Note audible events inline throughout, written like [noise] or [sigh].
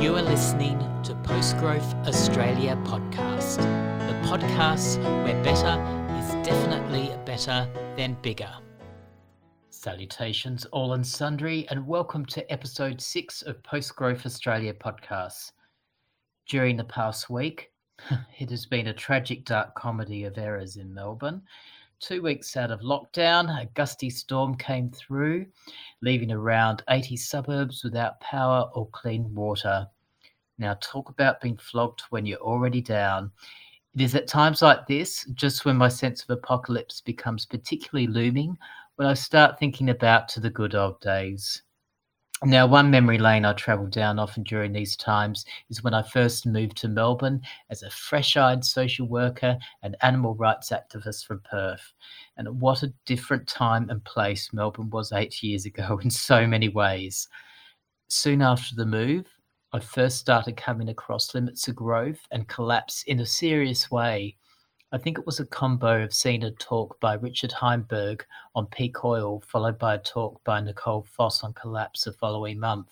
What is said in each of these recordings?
You are listening to Post Growth Australia podcast, the podcast where better is definitely better than bigger. Salutations, all and sundry, and welcome to episode six of Post Growth Australia podcast. During the past week, [laughs] it has been a tragic dark comedy of errors in Melbourne two weeks out of lockdown, a gusty storm came through, leaving around 80 suburbs without power or clean water. Now, talk about being flogged when you're already down. It is at times like this, just when my sense of apocalypse becomes particularly looming, when I start thinking about to the good old days. Now, one memory lane I travel down often during these times is when I first moved to Melbourne as a fresh eyed social worker and animal rights activist from Perth. And what a different time and place Melbourne was eight years ago [laughs] in so many ways. Soon after the move, I first started coming across limits of growth and collapse in a serious way I think it was a combo of seeing a talk by Richard Heinberg on peak oil, followed by a talk by Nicole Foss on collapse the following month.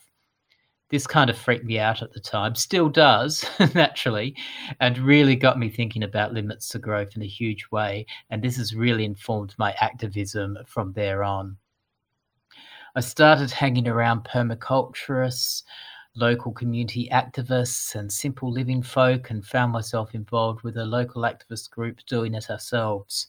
This kind of freaked me out at the time, still does, [laughs] naturally, and really got me thinking about limits to growth in a huge way. And this has really informed my activism from there on. I started hanging around permaculturists, local community activists and simple living folk and found myself involved with a local activist group doing it ourselves.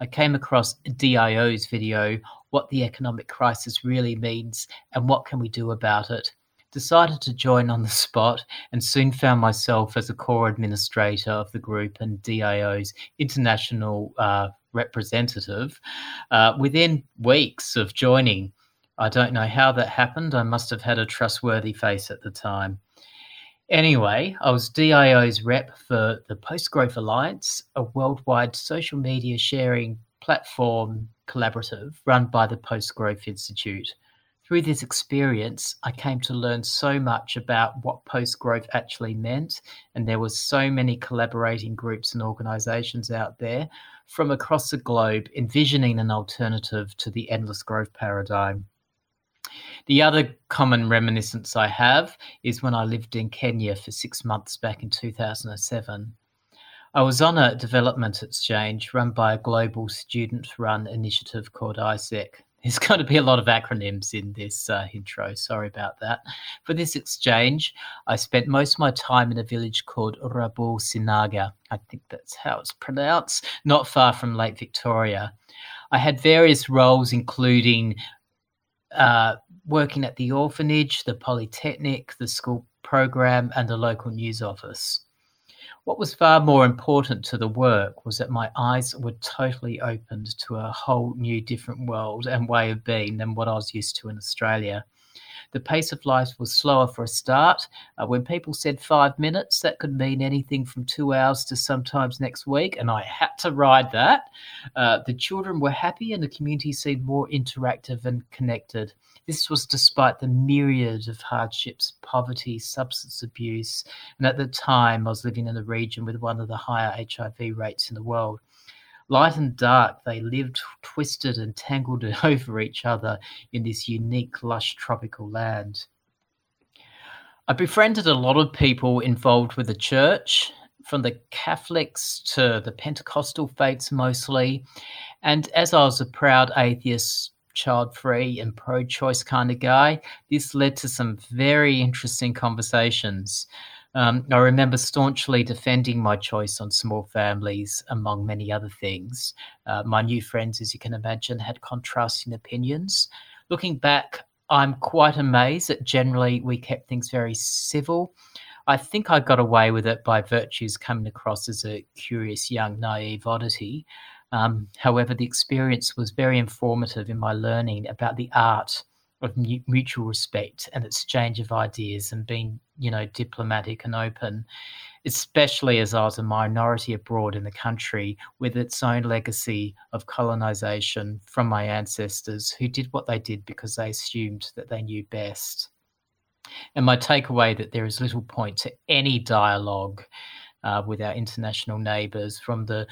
I came across DIO's video, What the Economic Crisis Really Means and What Can We Do About It. Decided to join on the [laughs] spot and soon found myself as a core administrator of the group and DIO's international uh, representative uh, within weeks of joining. I don't know how that happened. I must have had a trustworthy face at the time. Anyway, I was DIO's rep for the Post Growth Alliance, a worldwide social media sharing platform collaborative run by the Post Growth Institute. Through this experience, I came to learn so much about what post growth actually meant, and there were so many collaborating groups and organizations out there from across the globe envisioning an alternative to the endless growth paradigm. The other common reminiscence I have is when I lived in Kenya for six months back in 2007. I was on a development exchange run by a global student run initiative called AIESEC. [laughs] There's going to be a lot of acronyms in this uh, intro. Sorry about that. For this exchange, I spent most of my time in a village called Rabu Sinaga. I think that's how it's pronounced, not far from Lake Victoria. I had various roles, including uh, working at the orphanage, the polytechnic, the school program, and the local news office. What was far more important to the work was that my eyes were totally opened to a whole new, different world and way of being than what I was used to in Australia. The pace of life was slower for a start. Uh, when people said five minutes, that could mean anything from two hours to sometimes next week, and I had to ride that. Uh, the children were happy, and the community seemed more interactive and connected. This was despite the myriad of hardships, poverty, substance abuse, and at the time I was living in a region with one of the higher HIV rates in the world. Light and dark, they lived twisted and tangled [laughs] over each other in this unique, lush tropical land. I befriended a lot of people involved with the church, from the Catholics to the Pentecostal faiths mostly. And as I was a proud atheist, child free, and pro choice kind of guy, this led to some very interesting conversations. Um, I remember staunchly defending my choice on small families, among many other things. Uh, my new friends, as you can imagine, had contrasting opinions. Looking back, I'm quite amazed that generally we kept things very civil. I think I got away with it by virtues coming across as a curious young naive oddity. Um, however, the experience was very informative in my learning about the art of mutual respect and exchange of ideas and being, you know, diplomatic and open, especially as I was a minority abroad in the country with its own legacy of colonization from my ancestors who did what they did because they assumed that they knew best. And my takeaway that there is little point to any dialogue uh, with our international neighbours from the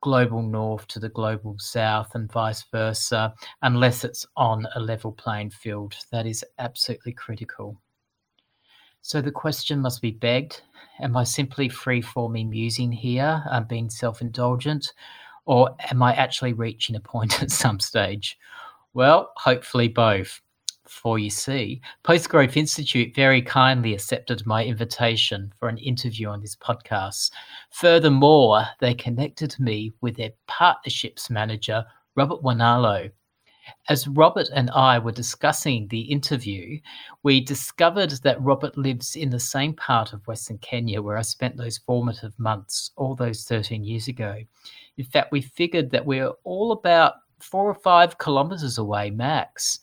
global north to the global south and vice versa, unless it's on a level playing field. That is absolutely critical. So the question must be begged Am I simply free forming musing here, I'm being self indulgent, or am I actually reaching a point [laughs] at some stage? Well, hopefully both. For you see, Postgrowth Institute very kindly accepted my invitation for an interview on this podcast. Furthermore, they connected me with their partnerships manager, Robert Wanalo. As Robert and I were discussing the interview, we discovered that Robert lives in the same part of Western Kenya where I spent those formative months all those 13 years ago. In fact, we figured that we're all about four or five kilometers away max.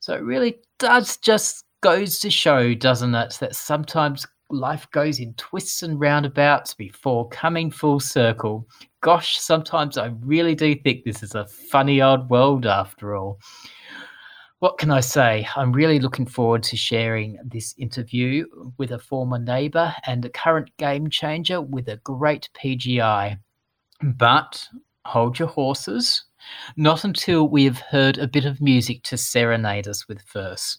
So it really does just goes to show, doesn't it, that sometimes life goes in twists and roundabouts before coming full circle. Gosh, sometimes I really do think this is a funny old world after all. What can I say? I'm really looking forward to sharing this interview with a former neighbour and a current game changer with a great PGI. But hold your horses not until we have heard a bit of music to serenade us with first.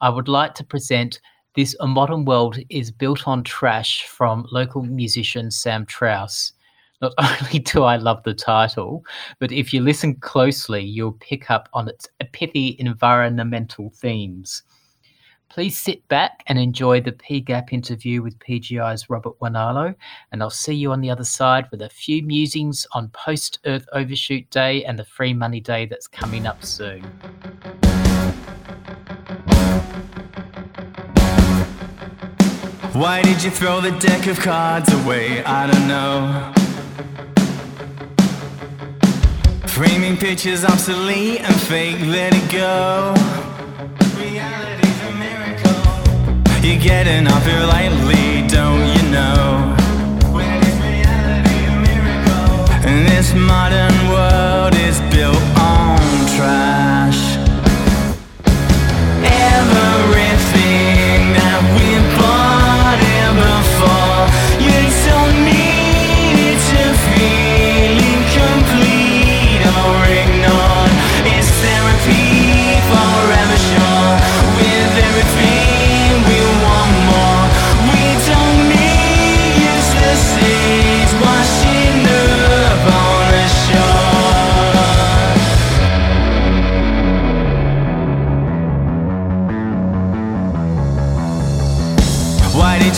I would like to present This Modern World is Built on Trash from local musician Sam Trouse. Not [laughs] only do I love the title, but if you listen closely, you'll pick up on its pithy environmental themes. Please sit back and enjoy the PGAP interview with PGI's Robert Wanalo, and I'll see you on the other side with a few musings on post Earth Overshoot Day and the Free Money Day that's coming up soon. Why did you throw the deck of cards away? I don't know. Framing pictures obsolete and fake, let it go. Reality's a miracle. You're getting off here lightly, don't you know? When is reality a miracle? And this modern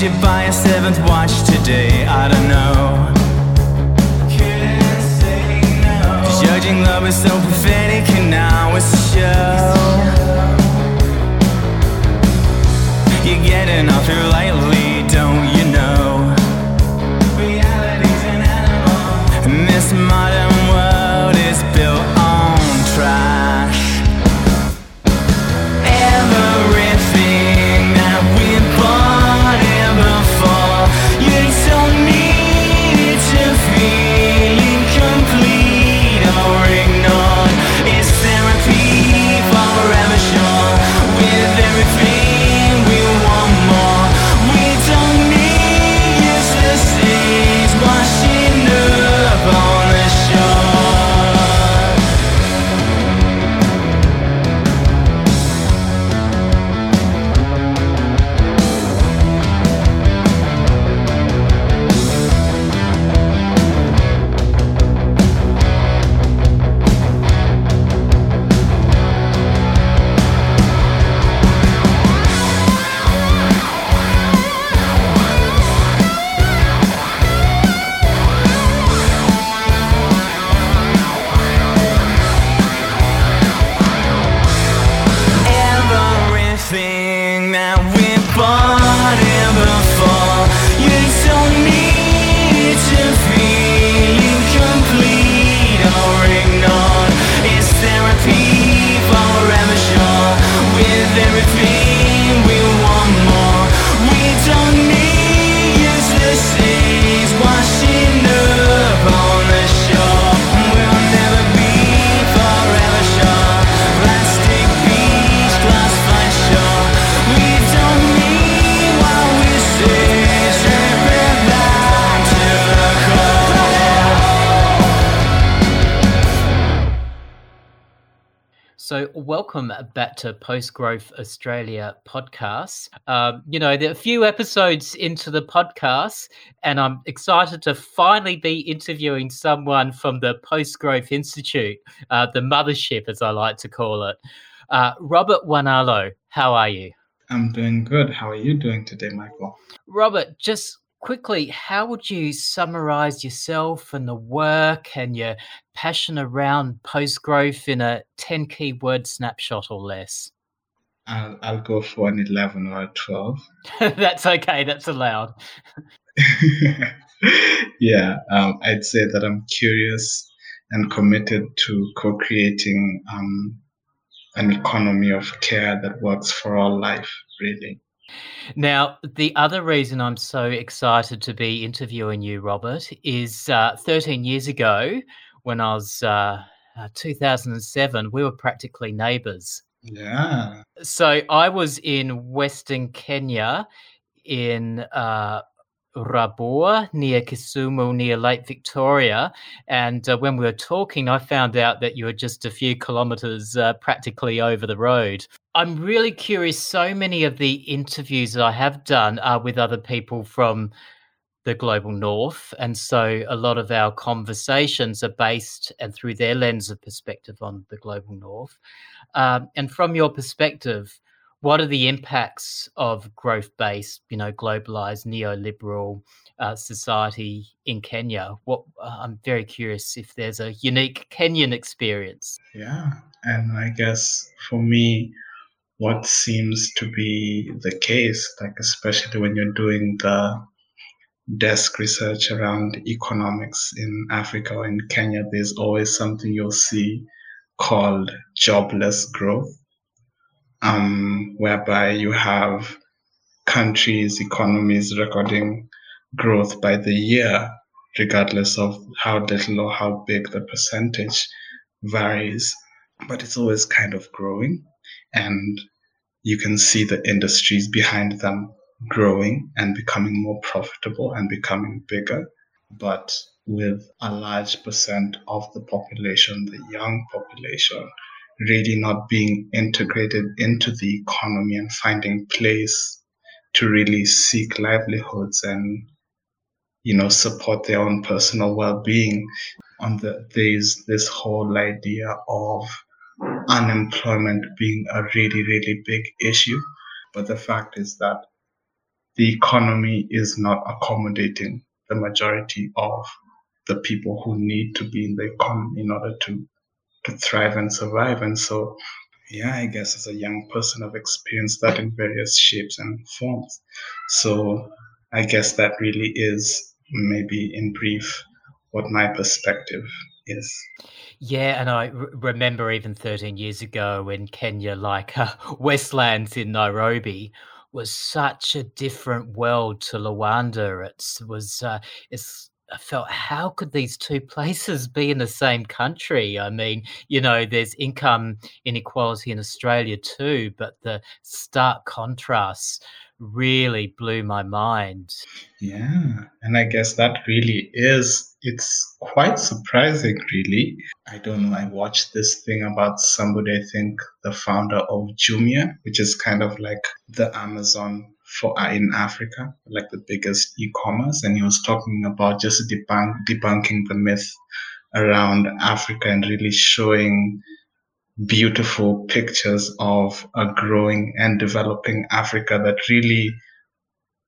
you buy a seventh watch today? I don't know. Cause judging love is so pathetic and now it's a show. You're getting off here lightly, So, welcome back to Post Growth Australia podcast. Um, you know, there are a few episodes into the podcast, and I'm excited to finally be interviewing someone from the Post Growth Institute, uh, the mothership, as I like to call it. Uh, Robert Wanalo, how are you? I'm doing good. How are you doing today, Michael? Robert, just quickly, how would you summarize yourself and the work and your passion around post growth in a 10 key word snapshot or less? I'll, I'll go for an 11 or a 12. [laughs] that's okay, that's allowed. [laughs] yeah, um, I'd say that I'm curious and committed to co creating um, an economy of care that works for all life, really. Now, the other reason I'm so excited to be interviewing you, Robert, is uh, 13 years ago when I was uh, uh, 2007, we were practically neighbors. Yeah. So I was in Western Kenya in uh, Rabor near Kisumu, near Lake Victoria. And uh, when we were talking, I found out that you were just a few kilometers uh, practically over the road. I'm really curious. So many of the interviews that I have done are with other people from the global north. And so a lot of our conversations are based and through their lens of perspective on the global north. Um, and from your perspective, what are the impacts of growth-based, you know, globalized neoliberal uh, society in Kenya? What uh, I'm very curious if there's a unique Kenyan experience. Yeah, and I guess for me, what seems to be the case, like especially when you're doing the desk research around economics in Africa or in Kenya, there's always something you'll see called jobless growth um, whereby you have countries, economies recording growth by the year, regardless of how little or how big the percentage varies. But it's always kind of growing, and you can see the industries behind them growing and becoming more profitable and becoming bigger. But with a large percent of the population, the young population, really not being integrated into the economy and finding place to really seek livelihoods and you know support their own personal well-being on the there's this whole idea of unemployment being a really really big issue but the fact is that the economy is not accommodating the majority of the people who need to be in the economy in order to to thrive and survive. And so, yeah, I guess as a young person, I've experienced that in various shapes and forms. So I guess that really is maybe in brief what my perspective is. Yeah, and I r- remember even 13 years ago in Kenya, like uh, [laughs] Westlands in Nairobi was such a different world to Luanda. It was, uh, it's I felt, how could these two [laughs] places be in the same country? I mean, you know, there's income inequality in Australia too, but the stark contrasts really blew my mind. Yeah, and I guess that really is, it's quite surprising, really. I don't know, I watched this thing about somebody, I think the founder of Jumia, which is kind of like the Amazon for uh, in Africa, like the biggest e-commerce, and he was talking about just debunk, debunking the myth around Africa and really showing beautiful pictures of a growing and developing Africa that really,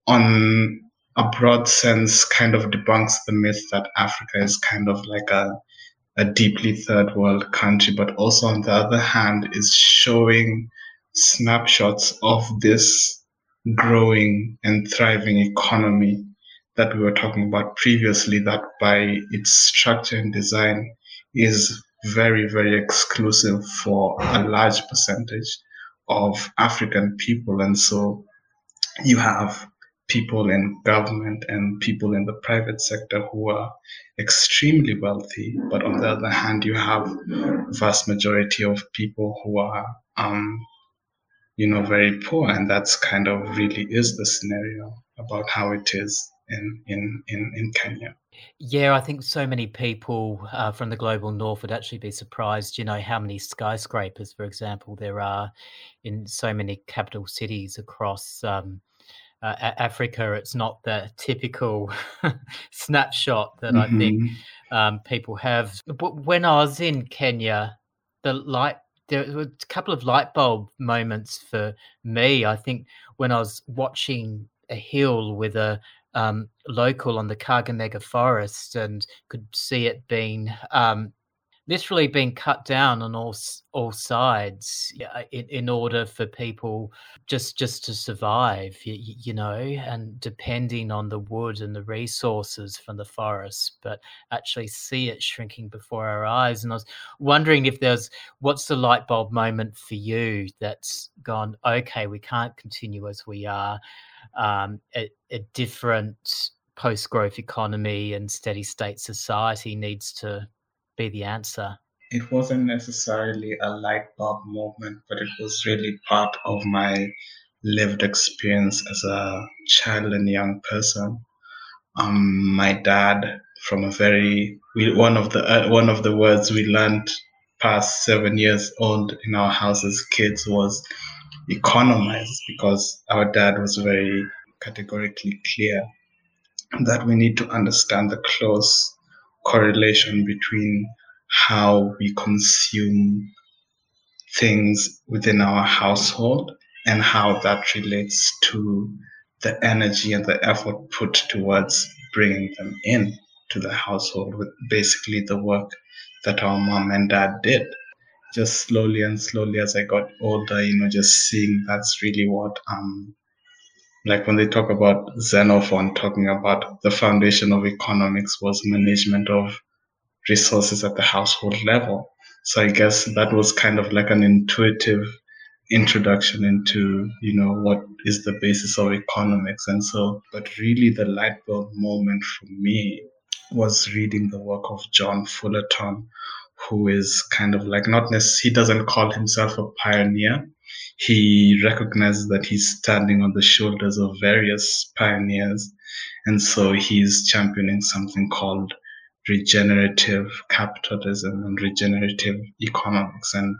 on a broad sense, kind of debunks the myth that Africa is kind of like a a deeply third world country, but also on the other hand is showing snapshots of this growing and thriving economy that we were talking about previously, that by its structure and design is very, very exclusive for a large percentage of African people. And so you have people in government and people in the private sector who are extremely wealthy. But on the other hand, you have vast majority of people who are um, you know, very poor. And that's kind of really is the scenario about how it is in in in, in Kenya. Yeah, I think so many people uh, from the global north would actually be surprised, you know, how many skyscrapers, for example, there are in so many capital cities across um, uh, Africa. It's not the typical [laughs] snapshot that mm-hmm. I think mm-hmm. um, people have. But when I was in Kenya, the light there were a couple of light bulb moments for me. I think when I was watching a hill with a um, local on the Kakamega forest and could see it being um, literally being cut down on all all sides in, in order for people just just to survive you, you, know and depending on the wood and the resources from the forest but actually see it shrinking before our eyes. And i was wondering if there's what's the light bulb moment for you that's gone okay we can't continue as we are um, a, a different post growth economy and steady state society needs to be the answer? It wasn't necessarily a light bulb moment, but it was really part of my lived experience as a child and young person. Um, my dad, from a very we, one of the uh, one of the words we learned past seven years old in our house as kids was economize because our dad was very categorically clear that we need to understand the close correlation between how we consume things within our household and how that relates to the energy and the effort put towards bringing them in to the household with basically the work that our mom and dad did. Just slowly and slowly as i got older you know just seeing that's really what um like when they talk about Xenophon talking about the foundation of economics was management of resources at the household level. So I guess that was kind of like an intuitive introduction into, you know, what is the basis of economics. And so, but really the light bulb moment for me was reading the work of John Fullerton, who is kind of like not necessarily, he doesn't call himself a pioneer, he recognizes that he's standing on the shoulders of various pioneers. And so he's championing something called regenerative capitalism and regenerative economics. And,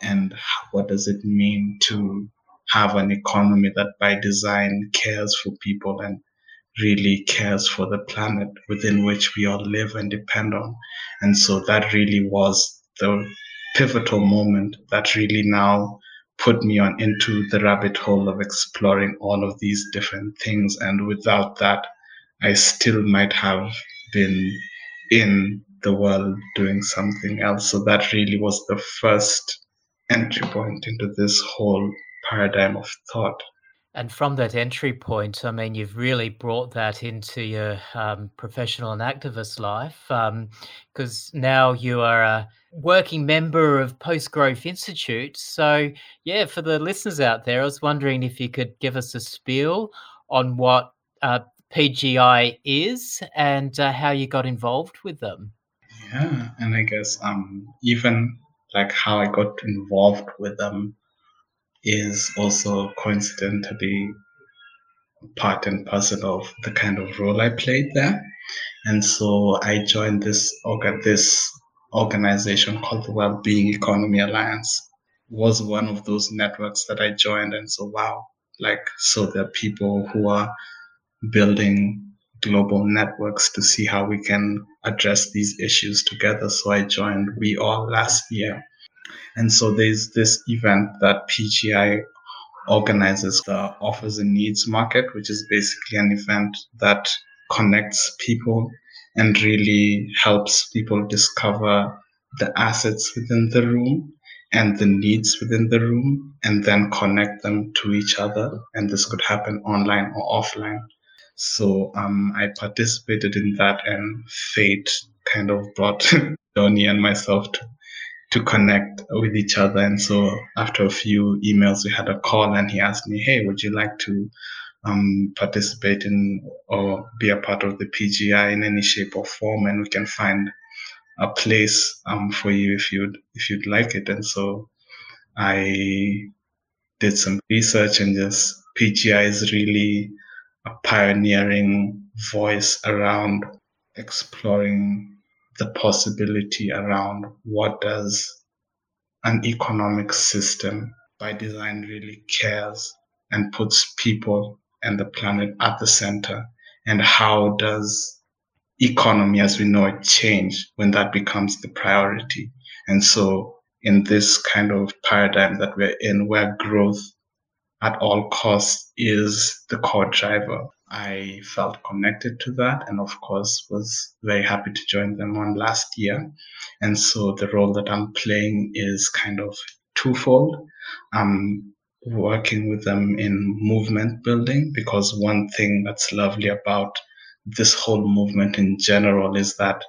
and what does it mean to have an economy that by design cares for people and really cares for the planet within which we all live and depend on. And so that really was the pivotal moment that really now put me on into the rabbit hole of exploring all of these different things. And without that, I still might have been in the world doing something else. So that really was the first entry point into this whole paradigm of thought. And from that entry point, I mean, you've really brought that into your um, professional and activist life because um, now you are a working member of Post Growth Institute. So, yeah, for the listeners out there, I was wondering if you could give us a spiel on what uh, PGI is and uh, how you got involved with them. Yeah, and I guess um, even like how I got involved with them is also coincidentally part and parcel of the kind of role I played there. And so I joined this organ this organization called the Wellbeing Economy Alliance. Was one of those networks that I joined, and so wow, like so there are people who are building global networks to see how we can address these issues together. So I joined WEAll last year, and so there's this event that PGI organizes the offers and needs market, which is basically an event that connects people and really helps people discover the assets within the room and the needs within the room and then connect them to each other. And this could happen online or offline. So um, I participated in that, and fate kind of brought [laughs] Donnie and myself to to connect with each other. And so after a few emails, we had a call and he asked me, Hey, would you like to um, participate in or be a part of the PGI in any shape or form? And we can find a place um, for you if you'd, if you'd like it. And so I did some research and just PGI is really a pioneering voice around exploring the possibility around what does an economic system by design really cares and puts people and the planet at the center? And how does economy as we know it change when that becomes the priority? And so in this kind of paradigm that we're in where growth at all costs is the core driver i felt connected to that and of course was very happy to join them on last year. And so the role that i'm playing is kind of twofold. I'm working with them in movement building because one thing that's lovely about this whole movement in general is that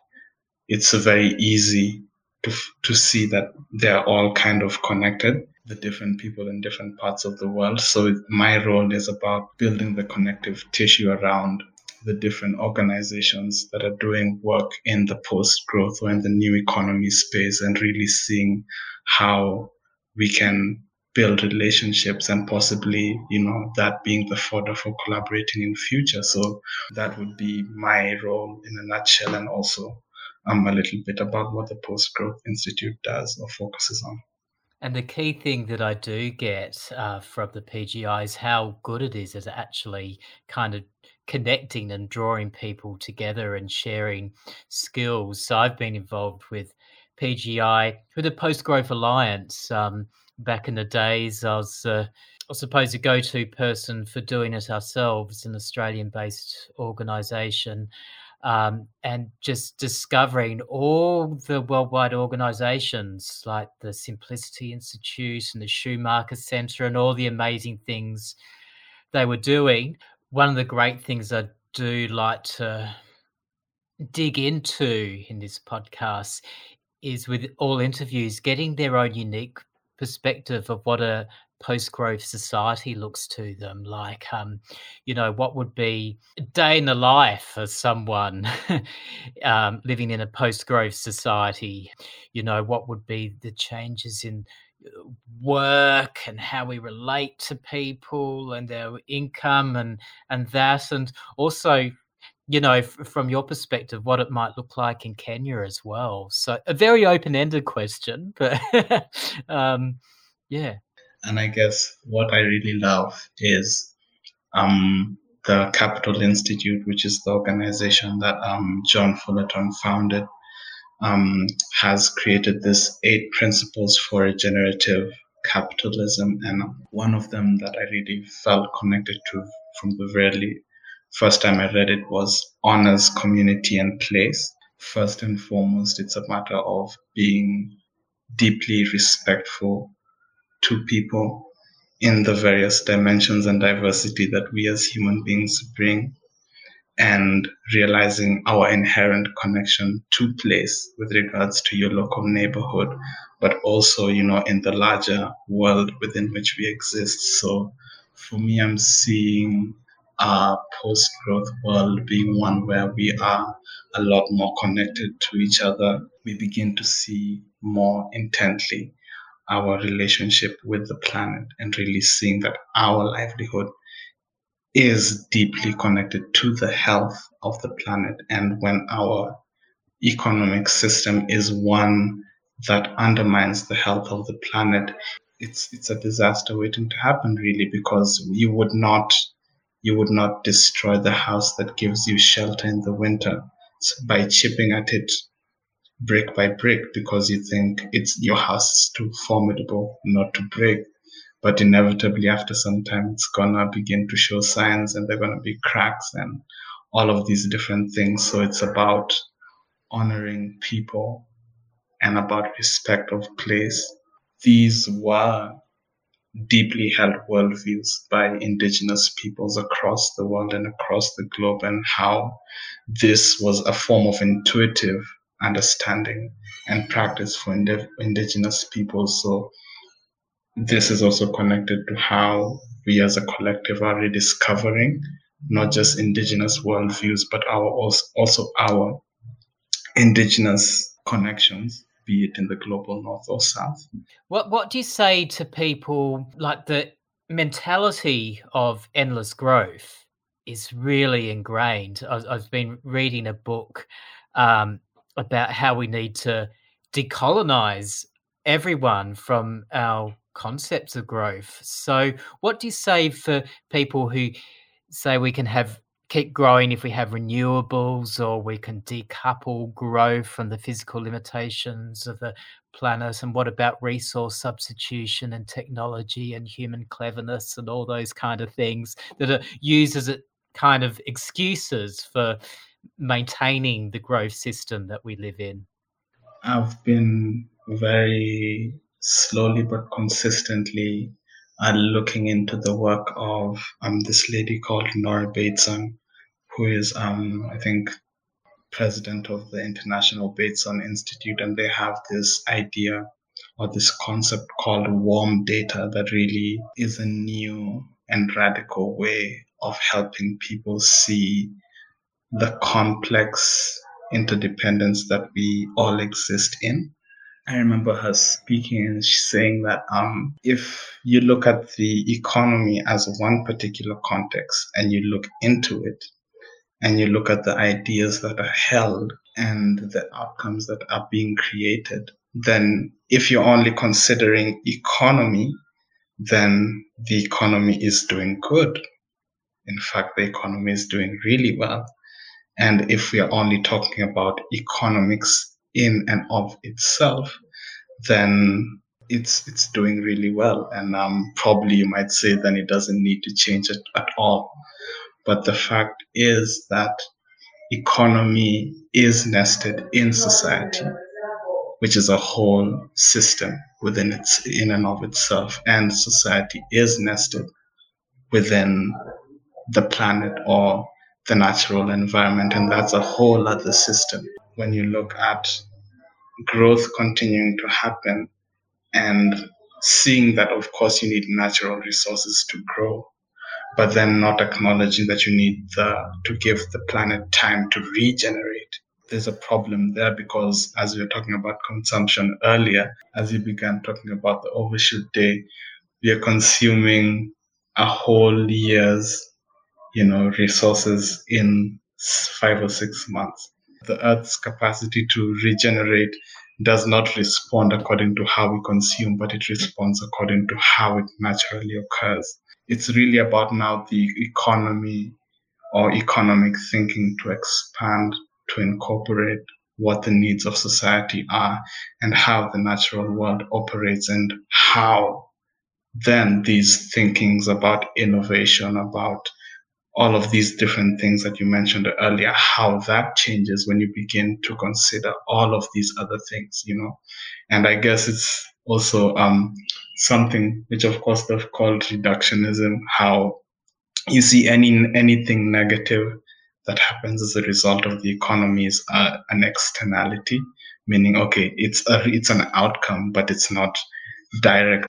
it's very easy to, to see that they're all kind of connected the different people in different parts of the world. So my role is about building the connective tissue around the different organizations that are doing work in the post growth or in the new economy space and really seeing how we can build relationships and possibly you know that being the fodder for collaborating in future. So that would be my role in a nutshell. And also um, a little bit about what the post growth institute does or focuses on and the key thing that I do get uh, from the PGI is how good it is at actually kind of connecting and drawing people together and sharing skills. So I've been involved with PGI, with the Post Growth Alliance. Um, back in the days, I was, uh, I suppose, a go to person for doing it ourselves, an Australian based organisation. Um, and just discovering all the worldwide organizations like the Simplicity Institute and the Schumacher Center and all the amazing things they were doing. One of the great things I do like to dig into in this podcast is with all interviews getting their own unique perspective of what a post-growth society looks to them like um you know what would be a day in the life of someone [laughs] um, living in a post-growth society you know what would be the changes in uh, work and how we relate to people and their income and and that and also you know, f- from your perspective, what it might look like in Kenya as well. So a very open-ended question, but [laughs] um, yeah. And I guess what I really love is um, the Capital Institute, which is the organization that um, John Fullerton founded, um, has created this eight principles for regenerative capitalism. And one of them that I really felt connected to from the very first time I read it was honors community and place. First and foremost, it's a matter of being deeply respectful to people in the various dimensions and diversity that we as human beings bring and realizing our inherent connection to place with regards to your local neighborhood but also you know in the larger world within which we exist. So for me i'm seeing a post growth world being one where we are a lot more connected to each other, we begin to see more intently our relationship with the planet and really seeing that our livelihood is deeply connected to the health of the planet. And when our economic system is one that undermines the health of the planet, it's it's a disaster waiting to happen really because you would not you would not destroy the house that gives you shelter in the winter by chipping at it brick by brick because you think it's your house is too formidable not to break. But inevitably after some time it's gonna begin to show signs and they're gonna be cracks and all of these different things. So it's about honoring people and about respect of place. These were deeply held worldviews by indigenous peoples across the world and across the globe, and how this was a form of intuitive understanding and practice for ind- indigenous peoples. So, this is also connected to how we as a collective are rediscovering not just indigenous worldviews, but our also our indigenous connections be it in the global north or south. What What do you say to people like the mentality of endless growth is really ingrained. I, have been reading a book um, about how we need to decolonize everyone from our concepts of growth. So, what do you say for people who say we can have keep growing if we have renewables or we can decouple growth from the physical limitations of the planet and what about resource substitution and technology and human cleverness and all those kind of things that are used as a kind of excuses for maintaining the growth system that we live in? I've been very slowly but consistently uh, looking into the work of um, this lady called Nora Bateson, who is, um, I think, president of the International Bateson Institute, and they have this idea or this concept called warm data that really is a new and radical way of helping people see the complex interdependence that we all exist in I remember her speaking and saying that um, if you look at the economy as one particular context and you look into it and you look at the ideas that are held and the outcomes that are being created, then if you're only considering economy, then the economy is doing good. In fact, the economy is doing really well. And if we are only talking about economics in and of itself, then it's it's doing really well. And um, probably you might say then it doesn't need to change it at all. But the fact is that economy is nested in society, which is a whole system within its in and of itself, and society is nested within the planet or the natural environment, and that's a whole other system. When you look at growth continuing to happen and seeing that, of course, you need natural resources to grow, but then not acknowledging that you need the, to give the planet time to regenerate. There's a problem there because, as we were talking about consumption earlier, as you began talking about the overshoot day, we are consuming a whole year's, you know, resources in five or six months the Earth's capacity to regenerate does not respond according to how we consume, but it responds according to how it naturally occurs. It's really about now the economy or economic thinking to expand, to incorporate what the needs of society are and how the natural world operates and how then these thinkings about innovation, about all of these different things that you mentioned earlier, how that changes when you begin to consider all of these other things, you know. And I guess it's also um, something which, of course, they've called reductionism, how you see any anything negative that happens as a result of the economy is uh, an externality, meaning, okay, it's a, it's an outcome, but it's not directly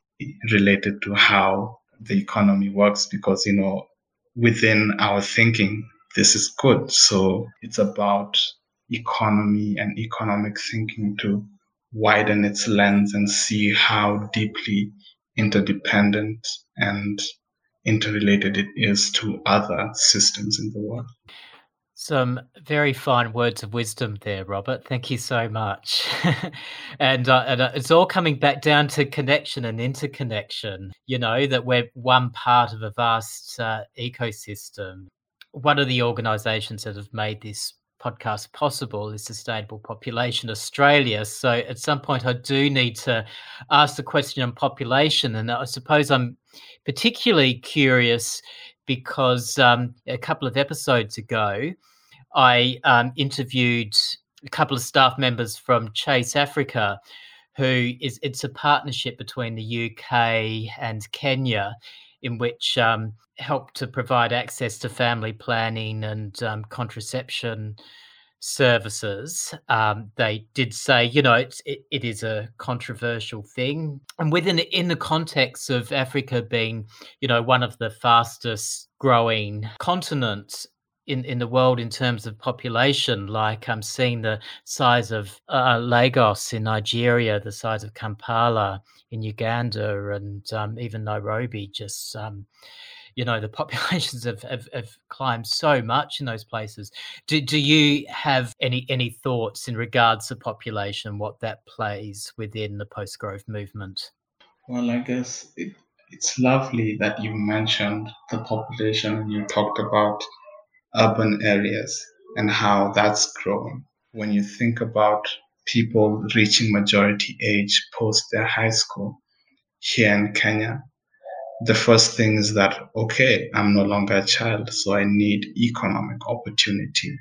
related to how the economy works because, you know, within our thinking, this is good. So it's about economy and economic thinking to widen its lens and see how deeply interdependent and interrelated it is to other systems in the world. Some very fine words of wisdom there, Robert. Thank you so much. [laughs] and, uh, and uh, it's all coming back down to connection and interconnection. You know, that we're one part of a vast uh, ecosystem. One of the organizations that have made this podcast possible is Sustainable Population Australia. So at some point, I do need to ask the question on population. And I suppose I'm particularly curious because um, a couple of episodes ago, I um, interviewed a couple of staff members from Chase Africa, who is it's a partnership between the UK and Kenya, in which um, help to provide access to family planning and um, contraception services. Um, they did say, you know, it's, it, it is a controversial thing, and within in the context of Africa being, you know, one of the fastest growing continents in, in the world in terms of population. Like I'm seeing the size of uh, Lagos in Nigeria, the size of Kampala in Uganda, and um, even Nairobi just um, you know the populations [laughs] have, have, have climbed so much in those places. Do, do you have any any thoughts in regards to population, what that plays within the post growth movement? Well, I guess it, it's lovely that you mentioned the population you talked about urban areas and how that's growing. When you think about people reaching majority age post their high school here in Kenya, the first thing is that, okay, I'm no longer a child, so I need economic opportunity.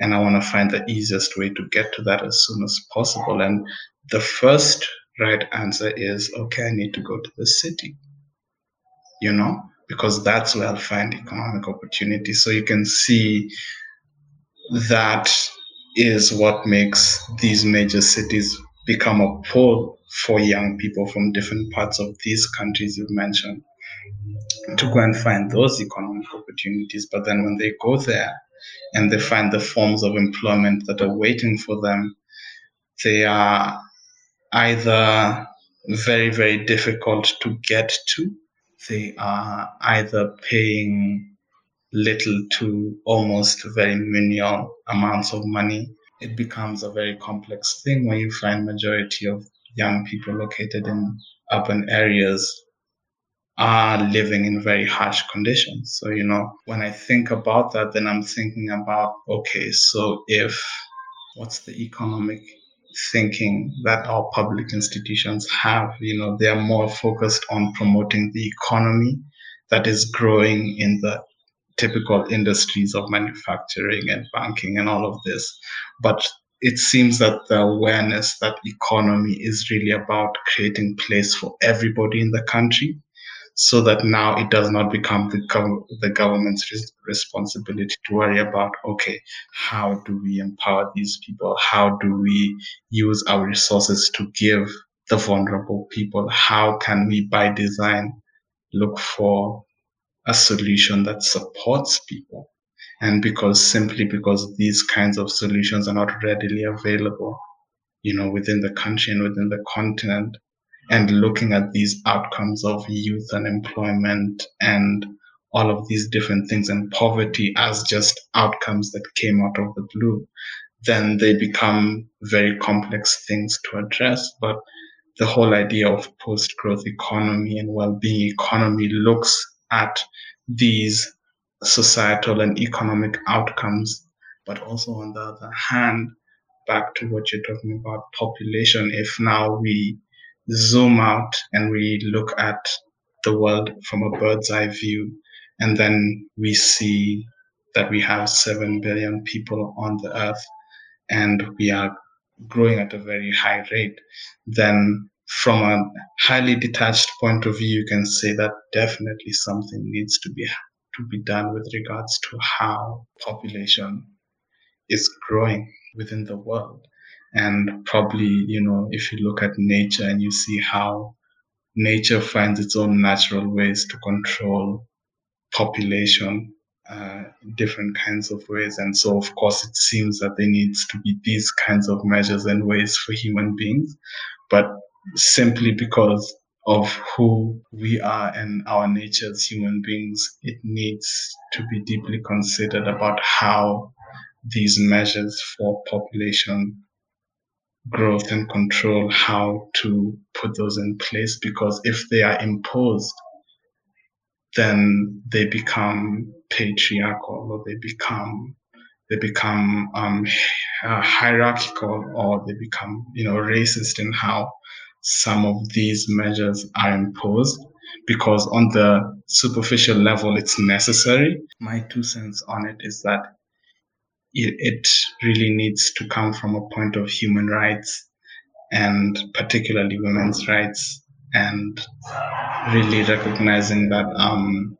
And I want to find the easiest way to get to that as soon as possible. And the first right answer is, okay, I need to go to the city, you know, because that's where I'll find economic opportunity. So you can see that is what makes these major cities become a pull for young people from different parts of these countries you've mentioned to go and find those economic opportunities. But then when they go there and they find the forms of employment that are waiting for them, they are either very, very difficult to get to. They are either paying little to almost very menial amounts of money. It becomes a very complex thing when you find majority of young people located in urban areas are living in very harsh conditions. So, you know, when I think about that, then I'm thinking about, okay, so if what's the economic thinking that our public institutions have? You know, they are more focused on promoting the economy that is growing in the typical industries of manufacturing and banking and all of this. But it seems that the awareness that economy is really about creating place for everybody in the country so that now it does not become the, gov- the government's res- responsibility to worry about okay how do we empower these people? How do we use our resources to give the vulnerable people? How can we by design look for a solution that supports people? And because simply because these kinds of solutions are not readily available you know within the country and within the continent and looking at these outcomes of youth unemployment and all of these different things and poverty as just outcomes that came out of the blue, then they become very complex things to address. But the whole idea of post growth economy and well being economy looks at these societal and economic outcomes, but also on the other hand, back to what you're talking about population, if now we zoom out and we look at the world from a bird's eye view, and then we see that we have 7 billion people on the earth and we are growing at a very high rate, then from a highly detached point of view, you can say that definitely something needs to be to be done with regards to how population is growing within the world and probably you know if you look at nature and you see how nature finds its own natural ways to control population uh, different kinds of ways. And so of course it seems that there needs to be these kinds of measures and ways for human beings. But simply because of who we are and our nature as human beings it needs to be deeply considered about how these measures for population growth and control how to put those in place because if they are imposed then they become patriarchal or they become they become um, uh, hierarchical or they become you know racist in how some of these measures are imposed because on the superficial level it's necessary. My two cents on it is that it, really needs to come from a point of human rights and particularly women's rights and really recognizing that um,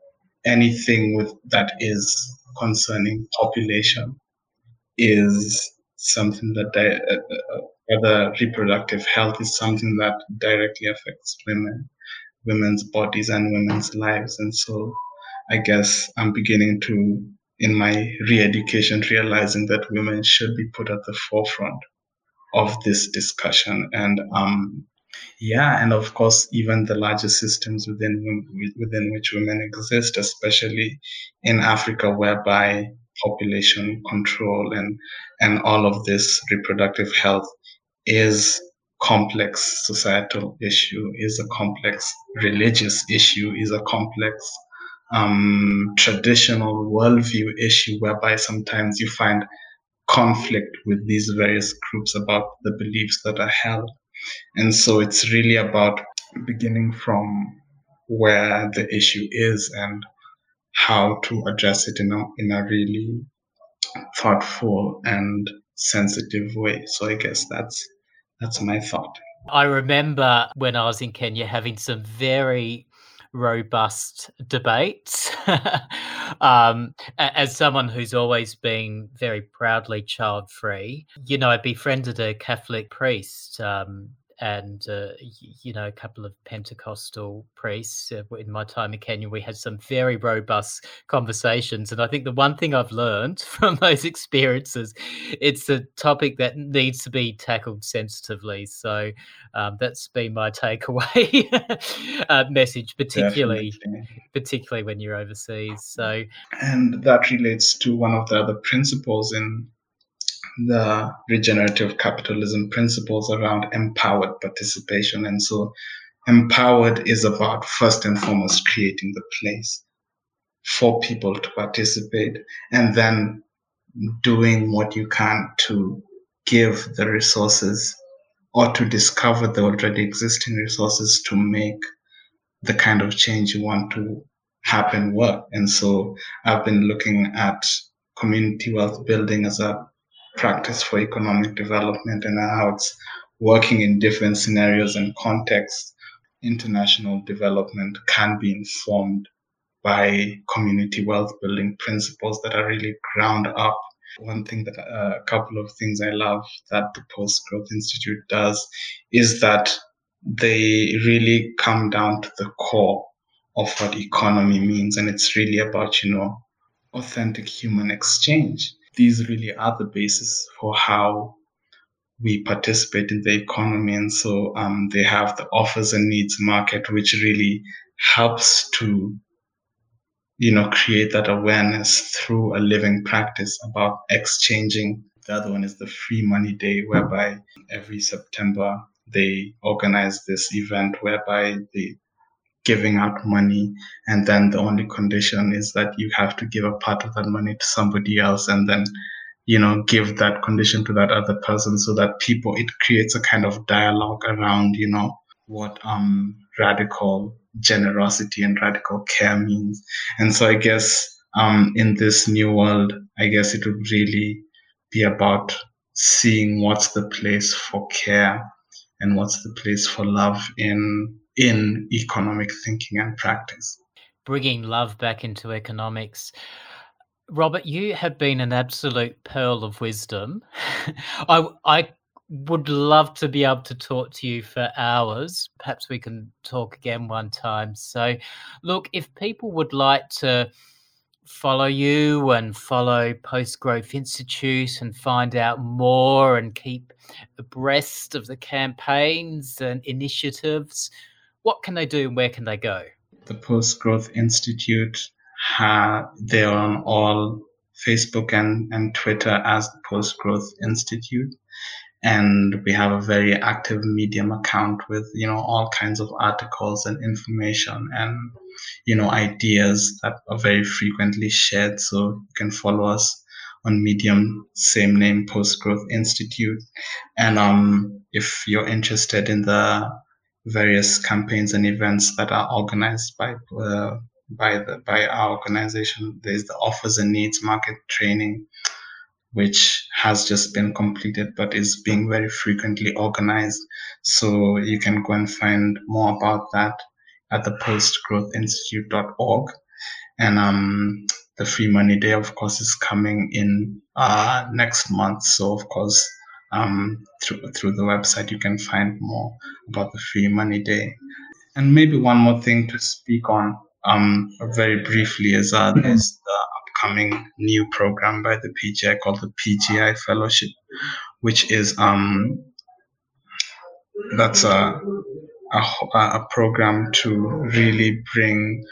anything with that is concerning population is something that di- uh, uh whether reproductive health is something that directly affects women women's bodies and women's lives. And so i guess i'm beginning to in my re-education realizing that women should be put at the forefront of this discussion. And um, Yeah, and of course, even the larger systems within within which women exist, especially in Africa, whereby population control and and all of this reproductive health is complex societal issue, is a complex religious issue, is a complex um, traditional worldview issue, whereby sometimes you find conflict with these various groups about the beliefs that are held. And so it's really about beginning from where the issue is and how to address it in a, in a really thoughtful and sensitive way. So I guess that's that's my thought. I remember when I was in Kenya having some very robust debates. [laughs] um, as someone who's always been very proudly child free, you know, I befriended a Catholic priest um, and uh, you know a couple of Pentecostal priests. Uh, in my time in Kenya, we had some very robust conversations, and I think the one thing I've learned [laughs] from those experiences, it's a topic that needs to be tackled sensitively. So um, that's been my [laughs] takeaway uh, message, particularly Definitely. particularly when you're overseas. So, and that relates to one of the other principles in the regenerative capitalism principles around empowered participation. And so, empowered is about first and foremost creating the place for people to participate and then doing what you can to give the resources or to discover the already existing resources to make the kind of change you want to happen work. And so I've been looking at community wealth building as a practice for economic development and how it's working in different scenarios and contexts. International development can be informed by community wealth building principles that are really ground up. One thing that uh, a couple of things I love that the Post Growth Institute does is that they really come down to the core of what economy means. And it's really about, you know, authentic human exchange these really are the basis for how we participate in the economy. And so um, they have the offers and needs market, which really helps to, you know, create that awareness through a living practice about exchanging. The other one is the free money day, whereby every September they organize this event whereby they giving out money and then the only condition is that you have to give a part of that money to somebody else and then you know give that condition to that other person so that people it creates a kind of dialogue around you know what um radical generosity and radical care means. And so i guess um in this new world i guess it would really be about seeing what's the place for care and what's the place for love in in economic thinking and practice. Bringing love back into economics. Robert, you have been an absolute pearl of wisdom. [laughs] I, I would love to be able to talk to you for hours. Perhaps we can talk again one time. So, look, if people would like to follow you and follow Post Growth Institute and find out more and keep abreast of the campaigns and initiatives, what can they do and where can they go? The Post Growth Institute, ha- they're on all Facebook and, and Twitter as the Post Growth Institute. And we have a very active Medium account with, you know, all kinds of articles and information and, you know, ideas that are very frequently shared. So you can follow us on Medium, same name, Post Growth Institute. And um, if you're interested in the various campaigns and events that are organized by uh, by the by our organization. There's the offers and needs market training, which has just been completed but is being very frequently organized. So you can go and find more about that at the postgrowthinstitute.org. And um, the free money day, of course, is coming in uh, next month. So of course, um, through through the website you can find more about the free money day. And maybe one more thing to speak on um, very briefly is uh, there's the upcoming new program by the PGI called the PGI Fellowship, which is um, that's a, a, a program to really bring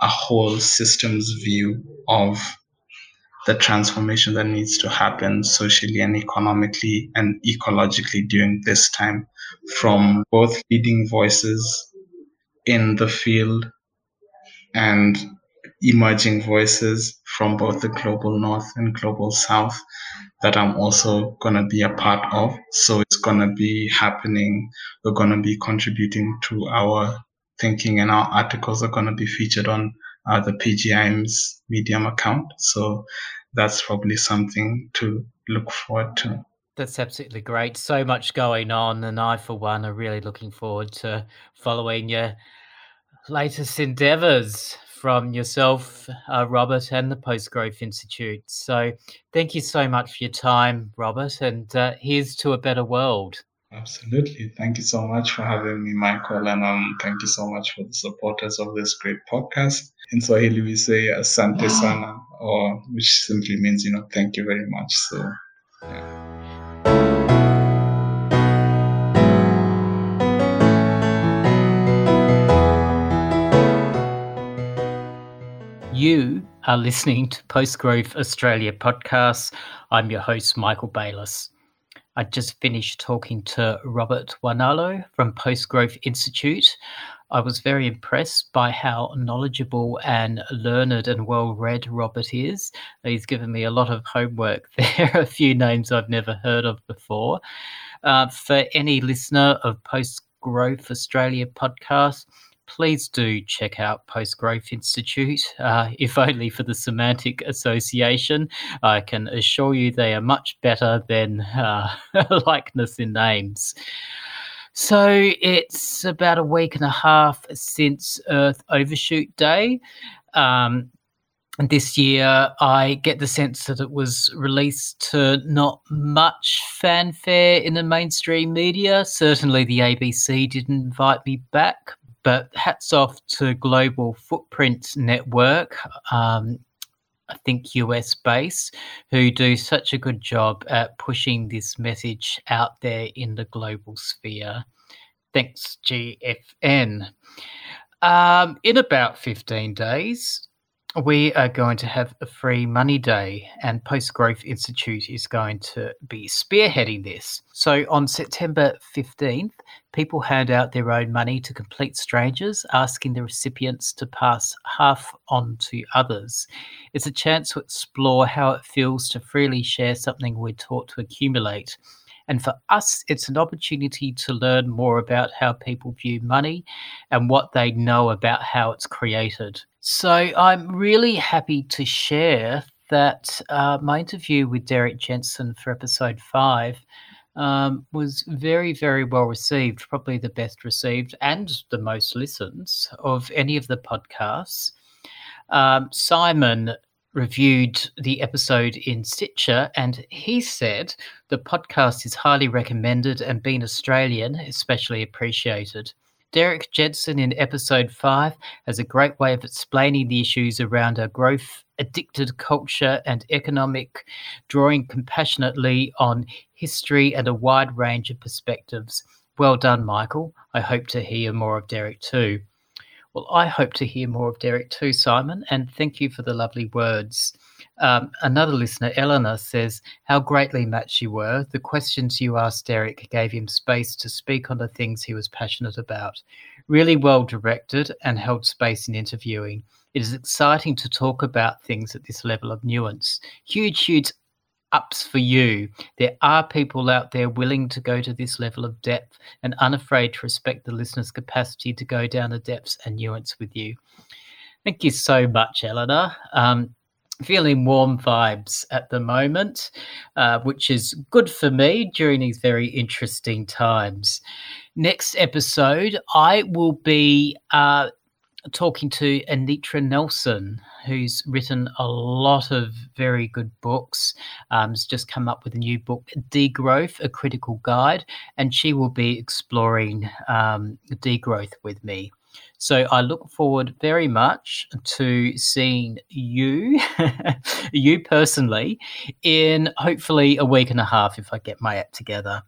a whole systems view of the transformation that needs to happen socially and economically and ecologically during this time from both leading voices in the field and emerging voices from both the global north and global south that I'm also going to be a part of. So it's going to be happening. We're going to be contributing to our thinking and our articles are going to be featured on uh, the PGIM's Medium account. So that's probably something to look forward to. That's absolutely great. So much going on, and I, for one, are really looking forward to following your latest endeavors from yourself, uh, Robert, and the Post Growth Institute. So, thank you so much for your time, Robert, and uh, here's to a better world. Absolutely. Thank you so much for having me, Michael. And um, thank you so much for the supporters of this great podcast. In Swahili, we say asante sana, or which simply means, you know, thank you very much. So, yeah. You are listening to Post Growth Australia podcasts. I'm your host, Michael Bayliss. I just finished talking to Robert Wanalo from Post Growth Institute. I was very impressed by how knowledgeable and learned and well read Robert is. He's given me a lot of homework [laughs] there, a few names I've never heard of before. Uh, for any listener of Post Growth Australia podcast, please do check out Post Growth Institute, uh, if only for the semantic association. I can assure you they are much better than uh, [laughs] likeness in names. So it's about a week and a half since Earth Overshoot Day. Um, this year, I get the sense that it was released to not much fanfare in the mainstream media. Certainly, the ABC didn't invite me back, but hats off to Global Footprint Network, um, I think US based, who do such a good job at pushing this message out there in the global sphere. Thanks, GFN. Um, in about 15 days, we are going to have a free money day, and Post Growth Institute is going to be spearheading this. So on September 15th, people hand out their own money to complete strangers, asking the recipients to pass half on to others. It's a chance to explore how it feels to freely share something we're taught to accumulate. And for us, it's an opportunity to learn more about how people view money and what they know about how it's created. So I'm really happy to share that uh, my interview with Derrick Jensen for episode five um, was very, very well received, probably the best received and the most listens of any of the podcasts. Um, Simon reviewed the episode in Stitcher, and he said the podcast is highly recommended and being Australian, especially appreciated. Derrick Jensen in episode five has a great way of explaining the issues around our growth addicted culture and economic, drawing compassionately on history and a wide range of perspectives. Well done, Michael. I hope to hear more of Derrick too. Well, I hope to hear more of Derrick too, Simon, and thank you for the lovely words. Um, another listener, Eleanor, says, How greatly matched you were. The questions you asked Derrick gave him space to speak on the things he was passionate about. Really well directed and held space in interviewing. It is exciting to talk about things at this level of nuance. Huge, huge ups for you. There are people out there willing to go to this level of depth and unafraid to respect the listener's capacity to go down the depths and nuance with you. Thank you so much, Eleanor. Um, feeling warm vibes at the moment, uh, which is good for me during these very interesting times. Next episode, I will be uh, talking to Anitra Nelson, who's written a lot of very good books. Um, has just come up with a new book, Degrowth: A Critical Guide, and she will be exploring um, degrowth with me. So I look forward very much to seeing you, [laughs] you personally, in hopefully a week and a half if I get my act together.